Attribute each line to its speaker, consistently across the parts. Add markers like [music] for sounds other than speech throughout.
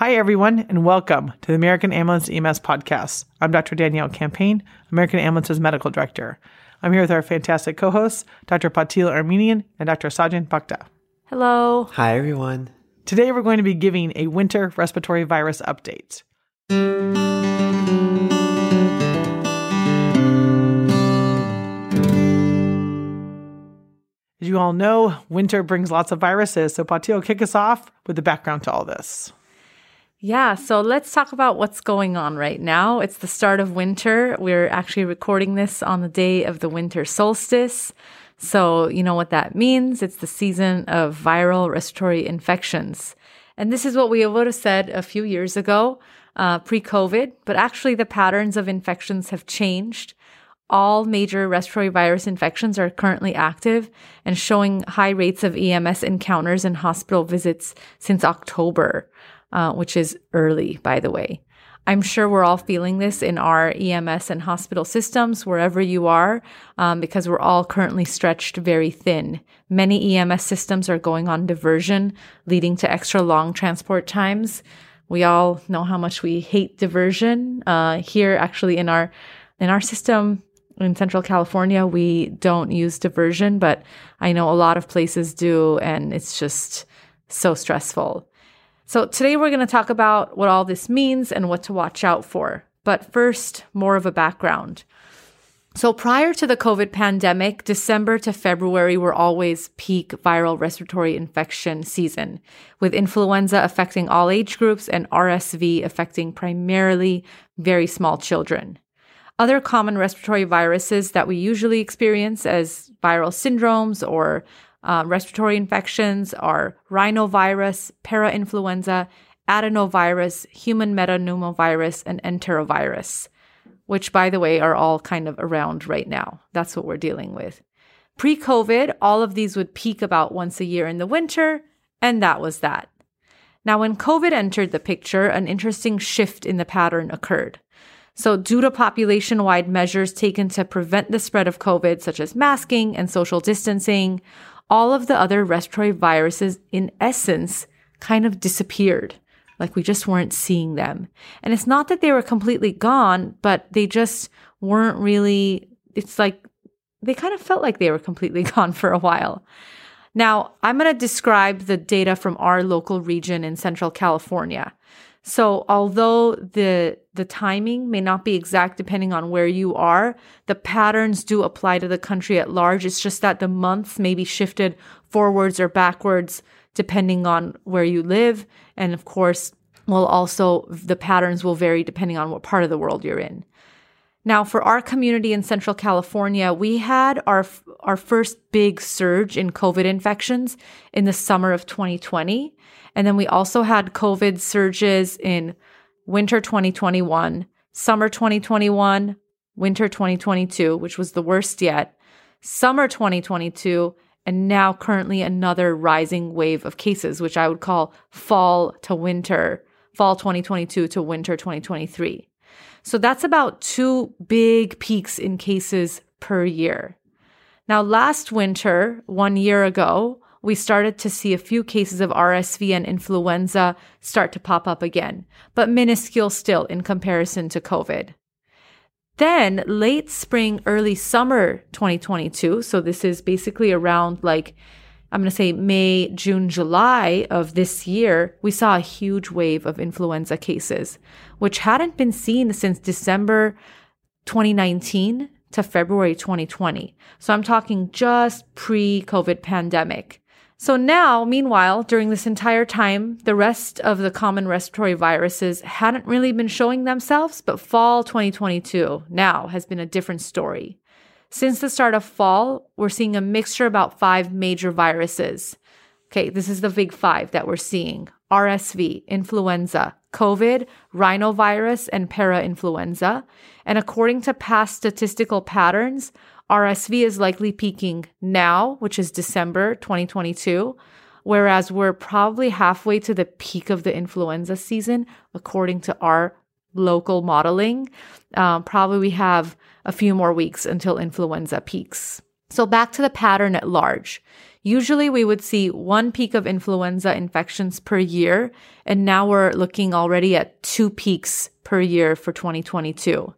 Speaker 1: Hi, everyone, and welcome to the American Ambulance EMS podcast. I'm Dr. Danielle Campaign, American Ambulance's medical director. I'm here with our fantastic co hosts, Dr. Patil Armenian and Dr. Sajjan Bhakta.
Speaker 2: Hello.
Speaker 3: Hi, everyone.
Speaker 1: Today, we're going to be giving a winter respiratory virus update. As you all know, winter brings lots of viruses. So, Patil, kick us off with the background to all this.
Speaker 2: Yeah, so let's talk about what's going on right now. It's the start of winter. We're actually recording this on the day of the winter solstice. So, you know what that means? It's the season of viral respiratory infections. And this is what we would have said a few years ago, uh, pre COVID, but actually the patterns of infections have changed all major respiratory virus infections are currently active and showing high rates of EMS encounters and hospital visits since October, uh, which is early, by the way. I'm sure we're all feeling this in our EMS and hospital systems, wherever you are, um, because we're all currently stretched very thin. Many EMS systems are going on diversion, leading to extra long transport times. We all know how much we hate diversion. Uh, here, actually, in our in our system, in Central California, we don't use diversion, but I know a lot of places do, and it's just so stressful. So, today we're going to talk about what all this means and what to watch out for. But first, more of a background. So, prior to the COVID pandemic, December to February were always peak viral respiratory infection season, with influenza affecting all age groups and RSV affecting primarily very small children. Other common respiratory viruses that we usually experience as viral syndromes or uh, respiratory infections are rhinovirus, parainfluenza, adenovirus, human metapneumovirus, and enterovirus, which, by the way, are all kind of around right now. That's what we're dealing with. Pre COVID, all of these would peak about once a year in the winter, and that was that. Now, when COVID entered the picture, an interesting shift in the pattern occurred. So, due to population wide measures taken to prevent the spread of COVID, such as masking and social distancing, all of the other respiratory viruses, in essence, kind of disappeared. Like we just weren't seeing them. And it's not that they were completely gone, but they just weren't really, it's like they kind of felt like they were completely [laughs] gone for a while. Now, I'm going to describe the data from our local region in Central California. So although the the timing may not be exact depending on where you are, the patterns do apply to the country at large. It's just that the months may be shifted forwards or backwards depending on where you live. And of course, well also the patterns will vary depending on what part of the world you're in. Now, for our community in Central California, we had our our first big surge in COVID infections in the summer of 2020. And then we also had COVID surges in winter 2021, summer 2021, winter 2022, which was the worst yet, summer 2022, and now currently another rising wave of cases, which I would call fall to winter, fall 2022 to winter 2023. So that's about two big peaks in cases per year. Now, last winter, one year ago, we started to see a few cases of RSV and influenza start to pop up again, but minuscule still in comparison to COVID. Then, late spring, early summer 2022, so this is basically around like, I'm going to say May, June, July of this year, we saw a huge wave of influenza cases, which hadn't been seen since December 2019 to February 2020. So I'm talking just pre COVID pandemic. So now, meanwhile, during this entire time, the rest of the common respiratory viruses hadn't really been showing themselves, but fall 2022 now has been a different story. Since the start of fall, we're seeing a mixture about five major viruses. Okay, this is the big five that we're seeing RSV, influenza, COVID, rhinovirus, and parainfluenza. And according to past statistical patterns, RSV is likely peaking now, which is December 2022, whereas we're probably halfway to the peak of the influenza season, according to our local modeling. Um, probably we have a few more weeks until influenza peaks. So, back to the pattern at large. Usually we would see one peak of influenza infections per year, and now we're looking already at two peaks per year for 2022.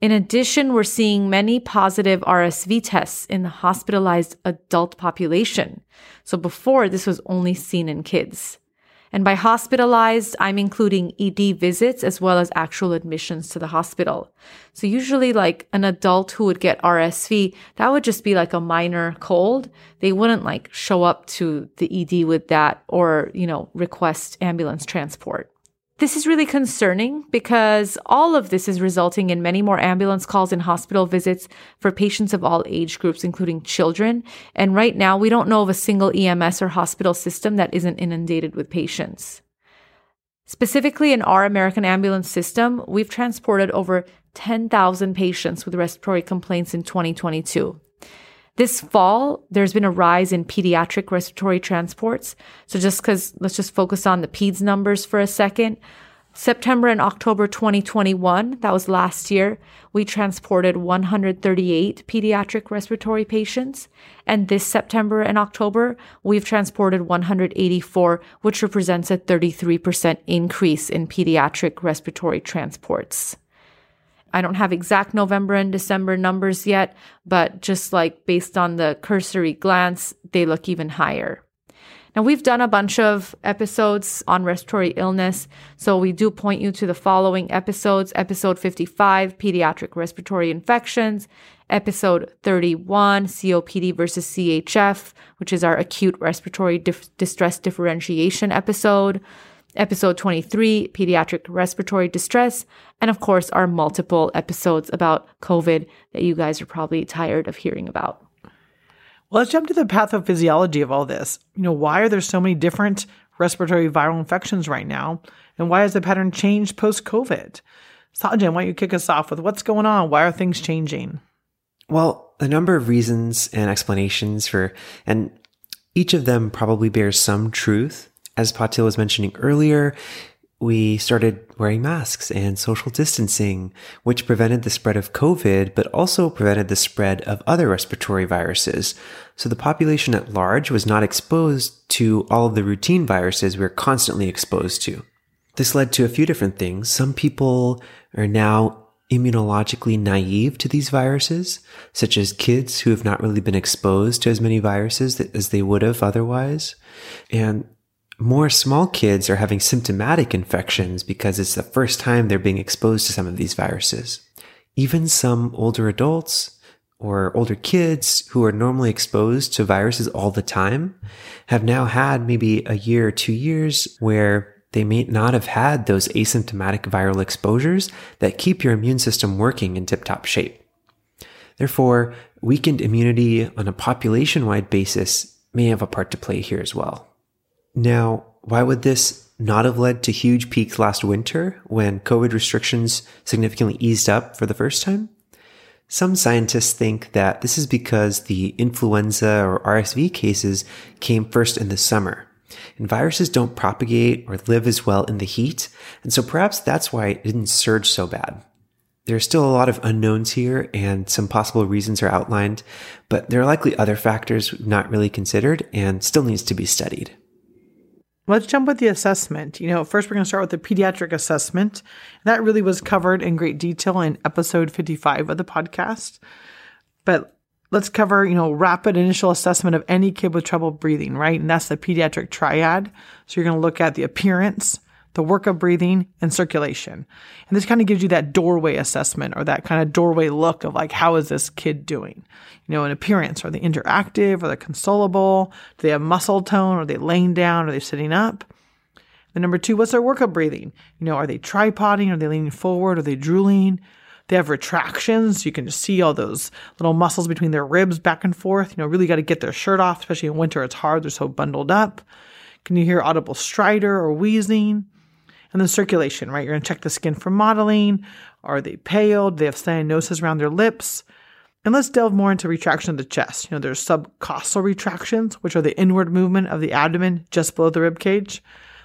Speaker 2: In addition, we're seeing many positive RSV tests in the hospitalized adult population. So before, this was only seen in kids. And by hospitalized, I'm including ED visits as well as actual admissions to the hospital. So usually like an adult who would get RSV, that would just be like a minor cold. They wouldn't like show up to the ED with that or, you know, request ambulance transport. This is really concerning because all of this is resulting in many more ambulance calls and hospital visits for patients of all age groups, including children. And right now, we don't know of a single EMS or hospital system that isn't inundated with patients. Specifically, in our American ambulance system, we've transported over 10,000 patients with respiratory complaints in 2022. This fall, there's been a rise in pediatric respiratory transports. So just because, let's just focus on the PEDS numbers for a second. September and October 2021, that was last year, we transported 138 pediatric respiratory patients. And this September and October, we've transported 184, which represents a 33% increase in pediatric respiratory transports. I don't have exact November and December numbers yet, but just like based on the cursory glance, they look even higher. Now, we've done a bunch of episodes on respiratory illness, so we do point you to the following episodes. Episode 55, Pediatric Respiratory Infections, Episode 31, COPD versus CHF, which is our acute respiratory dif- distress differentiation episode episode 23, pediatric respiratory distress, and of course, our multiple episodes about COVID that you guys are probably tired of hearing about.
Speaker 1: Well, let's jump to the pathophysiology of all this. You know, why are there so many different respiratory viral infections right now? And why has the pattern changed post COVID? Sajjan, why don't you kick us off with what's going on? Why are things changing?
Speaker 3: Well, a number of reasons and explanations for, and each of them probably bears some truth. As Patil was mentioning earlier, we started wearing masks and social distancing, which prevented the spread of COVID, but also prevented the spread of other respiratory viruses. So the population at large was not exposed to all of the routine viruses we're constantly exposed to. This led to a few different things. Some people are now immunologically naive to these viruses, such as kids who have not really been exposed to as many viruses as they would have otherwise. And more small kids are having symptomatic infections because it's the first time they're being exposed to some of these viruses. Even some older adults or older kids who are normally exposed to viruses all the time have now had maybe a year or two years where they may not have had those asymptomatic viral exposures that keep your immune system working in tip top shape. Therefore, weakened immunity on a population wide basis may have a part to play here as well. Now, why would this not have led to huge peaks last winter when COVID restrictions significantly eased up for the first time? Some scientists think that this is because the influenza or RSV cases came first in the summer. And viruses don't propagate or live as well in the heat, and so perhaps that's why it didn't surge so bad. There are still a lot of unknowns here, and some possible reasons are outlined, but there are likely other factors not really considered and still needs to be studied.
Speaker 1: Let's jump with the assessment. You know, first we're going to start with the pediatric assessment. That really was covered in great detail in episode 55 of the podcast. But let's cover, you know, rapid initial assessment of any kid with trouble breathing, right? And that's the pediatric triad. So you're going to look at the appearance, the work of breathing, and circulation. And this kind of gives you that doorway assessment or that kind of doorway look of like, how is this kid doing? You know, in appearance, are they interactive? Are they consolable? Do they have muscle tone? Are they laying down? Are they sitting up? Then number two, what's their work of breathing? You know, are they tripoding? Are they leaning forward? Are they drooling? They have retractions. You can just see all those little muscles between their ribs back and forth. You know, really got to get their shirt off, especially in winter. It's hard. They're so bundled up. Can you hear audible stridor or wheezing? And then circulation, right? You're going to check the skin for mottling. Are they pale? Do they have cyanosis around their lips? And let's delve more into retraction of the chest. You know, there's subcostal retractions, which are the inward movement of the abdomen just below the rib cage.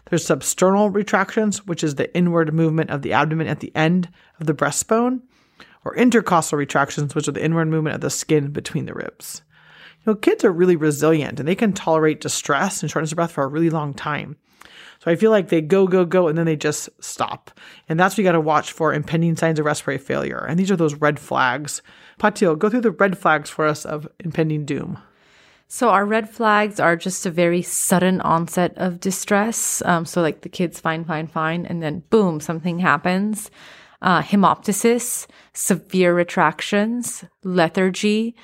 Speaker 1: There's substernal retractions, which is the inward movement of the abdomen at the end of the breastbone, or intercostal retractions, which are the inward movement of the skin between the ribs. You know, kids are really resilient and they can tolerate distress and shortness of breath for a really long time. So I feel like they go, go, go, and then they just stop. And that's what you got to watch for impending signs of respiratory failure. And these are those red flags. Patil, go through the red flags for us of impending doom.
Speaker 2: So our red flags are just a very sudden onset of distress. Um, so like the kid's fine, fine, fine, and then boom, something happens. Uh, hemoptysis, severe retractions, lethargy,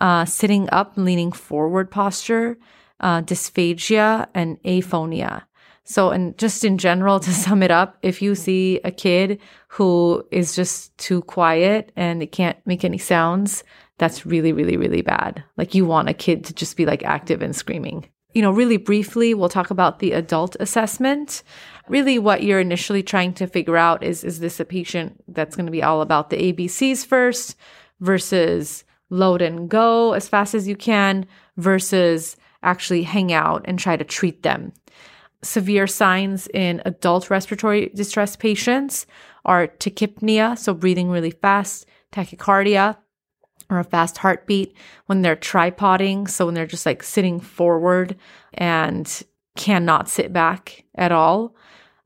Speaker 2: uh, sitting up, leaning forward posture, uh, dysphagia, and aphonia. So, and just in general, [laughs] to sum it up, if you see a kid who is just too quiet and they can't make any sounds, that's really, really, really bad. Like you want a kid to just be like active and screaming. You know, really briefly, we'll talk about the adult assessment. Really, what you're initially trying to figure out is is this a patient that's going to be all about the ABCs first versus load and go as fast as you can versus actually hang out and try to treat them severe signs in adult respiratory distress patients are tachypnea, so breathing really fast, tachycardia, or a fast heartbeat when they're tripoding, so when they're just like sitting forward and cannot sit back at all.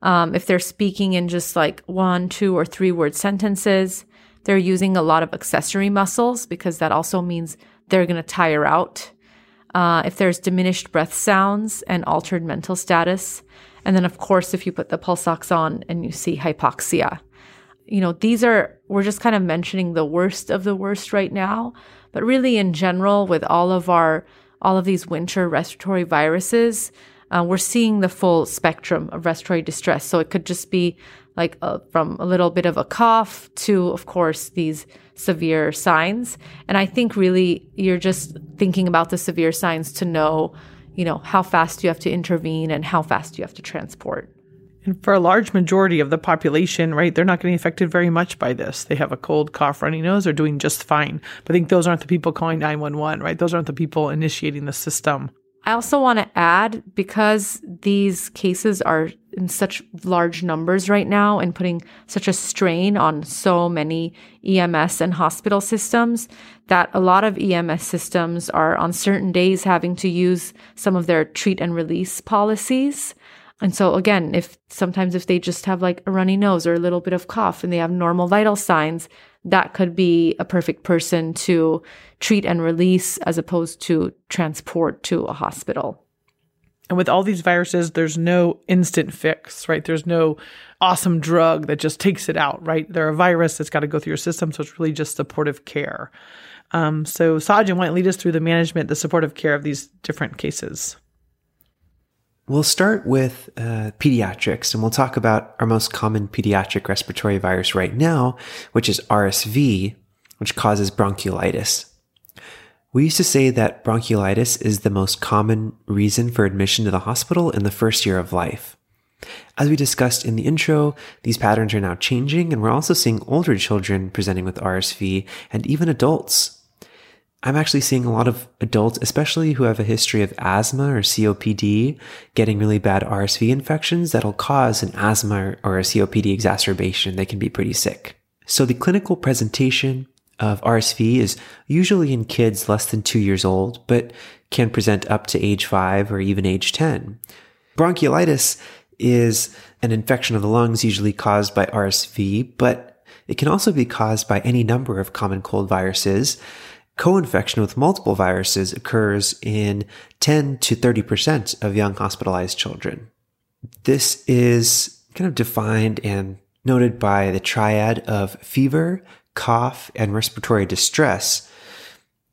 Speaker 2: Um, if they're speaking in just like one, two, or three word sentences, they're using a lot of accessory muscles because that also means they're going to tire out uh, if there's diminished breath sounds and altered mental status. And then, of course, if you put the pulse ox on and you see hypoxia. You know, these are, we're just kind of mentioning the worst of the worst right now. But really, in general, with all of our, all of these winter respiratory viruses, uh, we're seeing the full spectrum of respiratory distress. So it could just be like a, uh, from a little bit of a cough to, of course, these severe signs. And I think really you're just thinking about the severe signs to know, you know, how fast you have to intervene and how fast you have to transport.
Speaker 1: And for a large majority of the population, right, they're not getting affected very much by this. They have a cold, cough, runny nose, they're doing just fine. But I think those aren't the people calling 911, right? Those aren't the people initiating the system.
Speaker 2: I also want to add because these cases are in such large numbers right now and putting such a strain on so many EMS and hospital systems that a lot of EMS systems are on certain days having to use some of their treat and release policies. And so again, if sometimes if they just have like a runny nose or a little bit of cough and they have normal vital signs, that could be a perfect person to treat and release as opposed to transport to a hospital.
Speaker 1: And with all these viruses, there's no instant fix, right? There's no awesome drug that just takes it out, right? They're a virus that's got to go through your system. So it's really just supportive care. Um, so, Sajjan, why don't lead us through the management, the supportive care of these different cases?
Speaker 3: We'll start with uh, pediatrics, and we'll talk about our most common pediatric respiratory virus right now, which is RSV, which causes bronchiolitis. We used to say that bronchiolitis is the most common reason for admission to the hospital in the first year of life. As we discussed in the intro, these patterns are now changing, and we're also seeing older children presenting with RSV and even adults I'm actually seeing a lot of adults, especially who have a history of asthma or COPD, getting really bad RSV infections that'll cause an asthma or a COPD exacerbation. They can be pretty sick. So the clinical presentation of RSV is usually in kids less than two years old, but can present up to age five or even age 10. Bronchiolitis is an infection of the lungs usually caused by RSV, but it can also be caused by any number of common cold viruses co-infection with multiple viruses occurs in 10 to 30% of young hospitalized children. This is kind of defined and noted by the triad of fever, cough, and respiratory distress.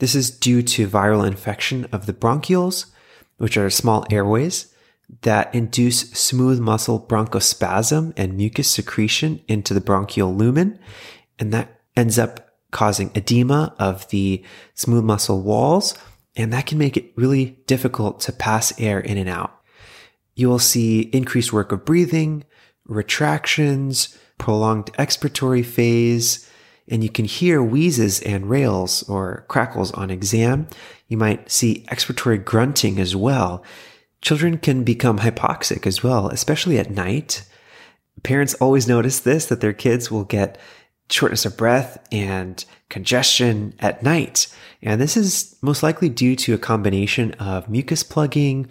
Speaker 3: This is due to viral infection of the bronchioles, which are small airways that induce smooth muscle bronchospasm and mucus secretion into the bronchial lumen. And that ends up causing edema of the smooth muscle walls, and that can make it really difficult to pass air in and out. You will see increased work of breathing, retractions, prolonged expiratory phase, and you can hear wheezes and rales or crackles on exam. You might see expiratory grunting as well. Children can become hypoxic as well, especially at night. Parents always notice this that their kids will get shortness of breath and congestion at night. And this is most likely due to a combination of mucus plugging,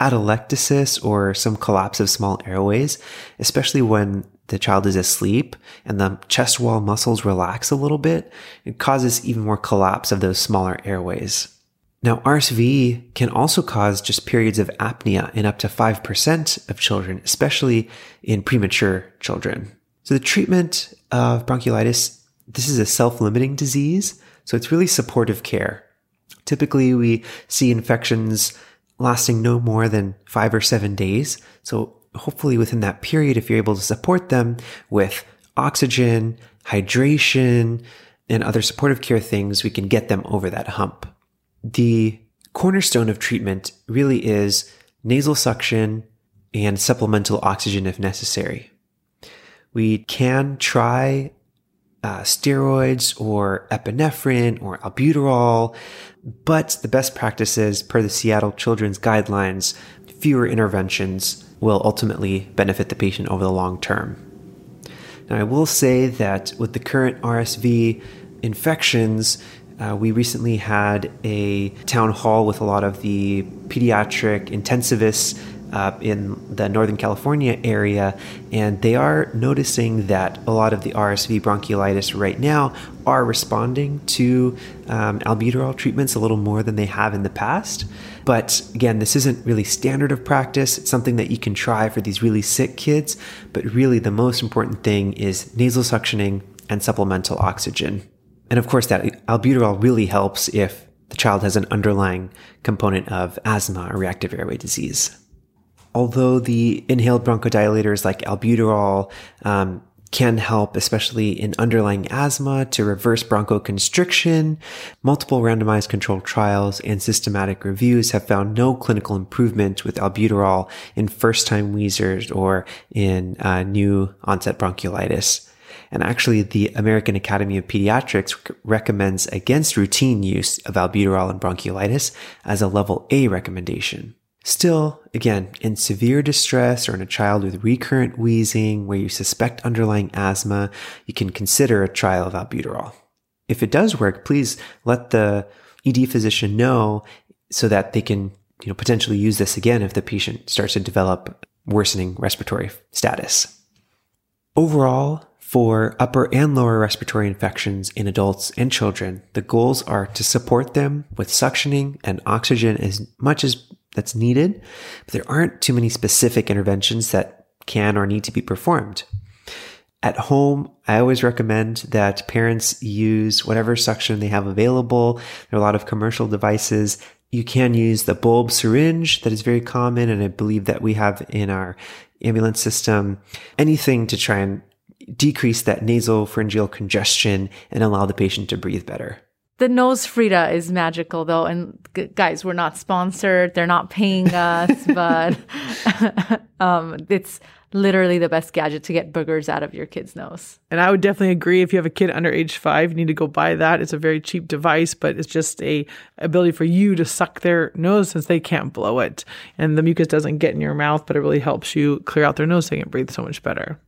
Speaker 3: atelectasis, or some collapse of small airways, especially when the child is asleep and the chest wall muscles relax a little bit. It causes even more collapse of those smaller airways. Now, RSV can also cause just periods of apnea in up to 5% of children, especially in premature children. So the treatment of bronchiolitis, this is a self-limiting disease. So it's really supportive care. Typically we see infections lasting no more than five or seven days. So hopefully within that period, if you're able to support them with oxygen, hydration, and other supportive care things, we can get them over that hump. The cornerstone of treatment really is nasal suction and supplemental oxygen if necessary. We can try uh, steroids or epinephrine or albuterol, but the best practices per the Seattle Children's Guidelines, fewer interventions will ultimately benefit the patient over the long term. Now, I will say that with the current RSV infections, uh, we recently had a town hall with a lot of the pediatric intensivists uh, in the Northern California area, and they are noticing that a lot of the RSV bronchiolitis right now are responding to um, albuterol treatments a little more than they have in the past. But again, this isn't really standard of practice. It's something that you can try for these really sick kids. But really, the most important thing is nasal suctioning and supplemental oxygen. And of course, that albuterol really helps if the child has an underlying component of asthma or reactive airway disease. Although the inhaled bronchodilators like albuterol um, can help, especially in underlying asthma, to reverse bronchoconstriction. Multiple randomized controlled trials and systematic reviews have found no clinical improvement with albuterol in first time wheezers or in uh, new onset bronchiolitis. And actually, the American Academy of Pediatrics recommends against routine use of albuterol in bronchiolitis as a level A recommendation. Still, again, in severe distress or in a child with recurrent wheezing where you suspect underlying asthma, you can consider a trial of albuterol. If it does work, please let the ED physician know so that they can, you know, potentially use this again if the patient starts to develop worsening respiratory status. Overall, for upper and lower respiratory infections in adults and children, the goals are to support them with suctioning and oxygen as much as that's needed, but there aren't too many specific interventions that can or need to be performed. At home, I always recommend that parents use whatever suction they have available. There are a lot of commercial devices. You can use the bulb syringe that is very common, and I believe that we have in our ambulance system. Anything to try and decrease that nasal pharyngeal congestion and allow the patient to breathe better.
Speaker 2: The NoseFrida is magical though. And g- guys, we're not sponsored. They're not paying us, [laughs] but [laughs] um, it's literally the best gadget to get boogers out of your kid's nose.
Speaker 1: And I would definitely agree if you have a kid under age five, you need to go buy that. It's a very cheap device, but it's just a ability for you to suck their nose since they can't blow it. And the mucus doesn't get in your mouth, but it really helps you clear out their nose so they can breathe so much better.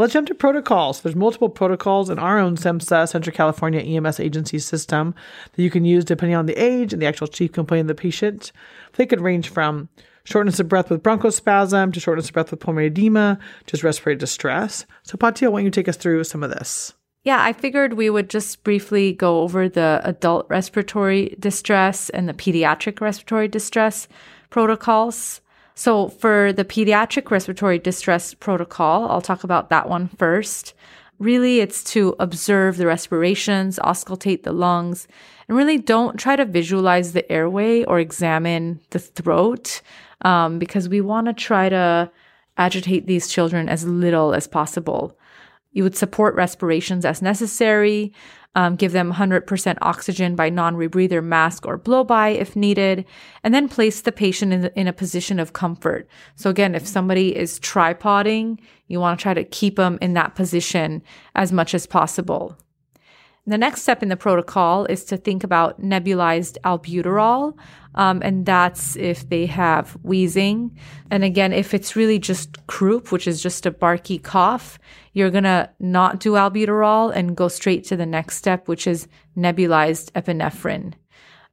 Speaker 1: Let's jump to protocols. There's multiple protocols in our own SEMSA, Central California EMS agency system that you can use depending on the age and the actual chief complaint of the patient. They could range from shortness of breath with bronchospasm to shortness of breath with pulmonary edema, just respiratory distress. So, Patil, why don't you take us through some of this?
Speaker 2: Yeah, I figured we would just briefly go over the adult respiratory distress and the pediatric respiratory distress protocols. So, for the pediatric respiratory distress protocol, I'll talk about that one first. Really, it's to observe the respirations, auscultate the lungs, and really don't try to visualize the airway or examine the throat um, because we want to try to agitate these children as little as possible. You would support respirations as necessary, um, give them 100% oxygen by non rebreather mask or blow by if needed, and then place the patient in, in a position of comfort. So, again, if somebody is tripoding, you want to try to keep them in that position as much as possible. The next step in the protocol is to think about nebulized albuterol, um, and that's if they have wheezing. And again, if it's really just croup, which is just a barky cough, you're gonna not do albuterol and go straight to the next step, which is nebulized epinephrine.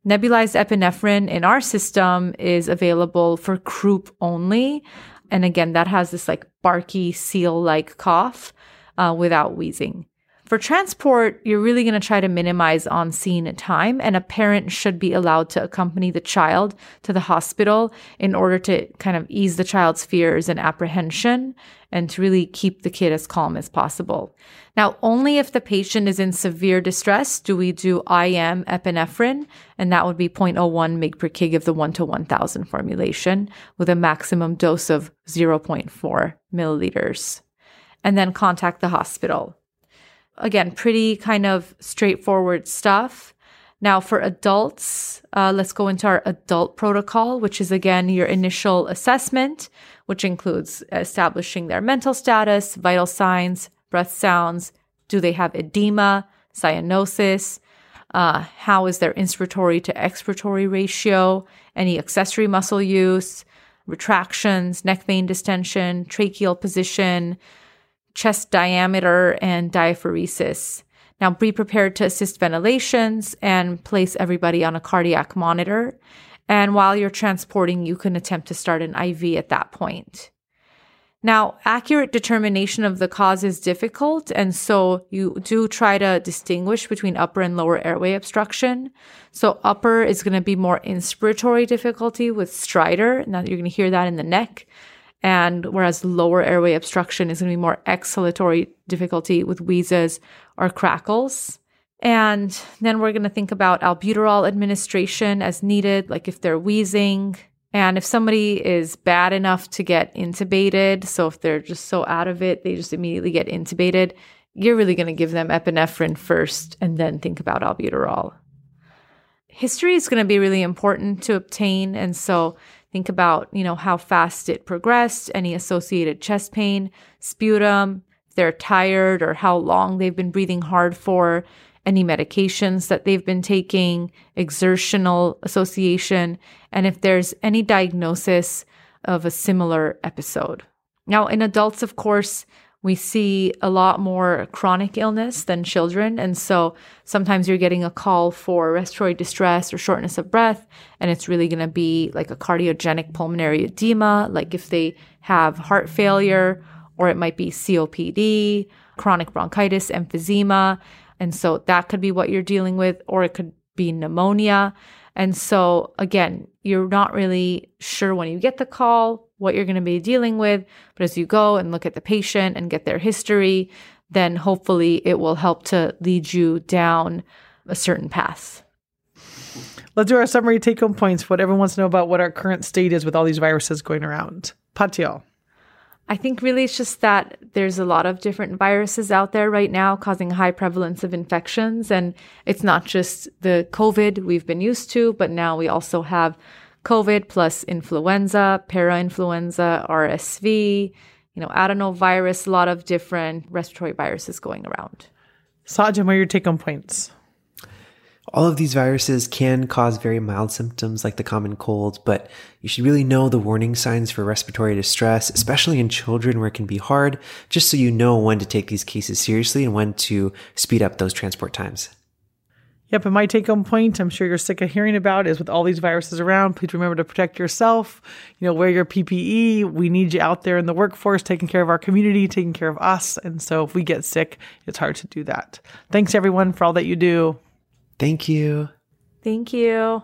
Speaker 2: Nebulized epinephrine in our system is available for croup only. And again, that has this like barky seal like cough uh, without wheezing. For transport, you're really going to try to minimize on scene time, and a parent should be allowed to accompany the child to the hospital in order to kind of ease the child's fears and apprehension and to really keep the kid as calm as possible. Now, only if the patient is in severe distress do we do IM epinephrine, and that would be 0.01 mg per kg of the 1 to 1000 formulation with a maximum dose of 0.4 milliliters. And then contact the hospital again, pretty kind of straightforward stuff. Now, for adults, uh, let's go into our adult protocol, which is again your initial assessment, which includes establishing their mental status, vital signs, breath sounds. Do they have edema, cyanosis? Uh, how is their inspiratory to expiratory ratio? Any accessory muscle use, retractions, neck vein distension, tracheal position, chest diameter, and diaphoresis. Now, be prepared to assist ventilations and place everybody on a cardiac monitor. And while you're transporting, you can attempt to start an IV at that point. Now, accurate determination of the cause is difficult, and so you do try to distinguish between upper and lower airway obstruction. So, upper is going to be more inspiratory difficulty with stridor. Now, you're going to hear that in the neck. And whereas lower airway obstruction is going to be more exhalatory difficulty with wheezes or crackles. And then we're going to think about albuterol administration as needed, like if they're wheezing. And if somebody is bad enough to get intubated, so if they're just so out of it, they just immediately get intubated, you're really going to give them epinephrine first and then think about albuterol. History is going to be really important to obtain. And so Think about, you know, how fast it progressed, any associated chest pain, sputum, if they're tired or how long they've been breathing hard for, any medications that they've been taking, exertional association, and if there's any diagnosis of a similar episode. Now, in adults, of course, we see a lot more chronic illness than children. And so sometimes you're getting a call for respiratory distress or shortness of breath, and it's really going to be like a cardiogenic pulmonary edema, like if they have heart failure, or it might be COPD, chronic bronchitis, emphysema. And so that could be what you're dealing with, or it could be pneumonia. And so, again, you're not really sure when you get the call what you're going to be dealing with. But as you go and look at the patient and get their history, then hopefully it will help to lead you down a certain path.
Speaker 1: Let's do our summary take home points. What everyone wants to know about what our current state is with all these viruses going around. Patil.
Speaker 2: I think really it's just that there's a lot of different viruses out there right now causing high prevalence of infections. And it's not just the COVID we've been used to, but now we also have COVID plus influenza, parainfluenza, RSV, you know, adenovirus, a lot of different respiratory viruses going around.
Speaker 1: Sajjan, what are your take home points?
Speaker 3: All of these viruses can cause very mild symptoms like the common cold, but you should really know the warning signs for respiratory distress, especially in children where it can be hard, just so you know when to take these cases seriously and when to speed up those transport times.
Speaker 1: Yep, and my take home point, I'm sure you're sick of hearing about, is with all these viruses around, please remember to protect yourself. You know, wear your PPE. We need you out there in the workforce, taking care of our community, taking care of us. And so if we get sick, it's hard to do that. Thanks everyone for all that you do.
Speaker 3: Thank you.
Speaker 2: Thank you.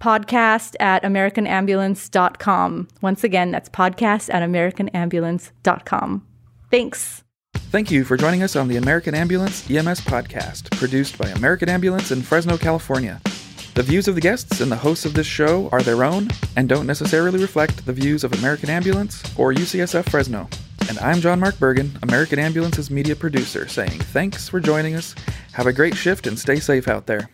Speaker 2: podcast at americanambulance.com. Once again, that's podcast at americanambulance.com. Thanks.
Speaker 4: Thank you for joining us on the American Ambulance EMS podcast, produced by American Ambulance in Fresno, California. The views of the guests and the hosts of this show are their own and don't necessarily reflect the views of American Ambulance or UCSF Fresno. And I'm John Mark Bergen, American Ambulance's media producer, saying thanks for joining us. Have a great shift and stay safe out there.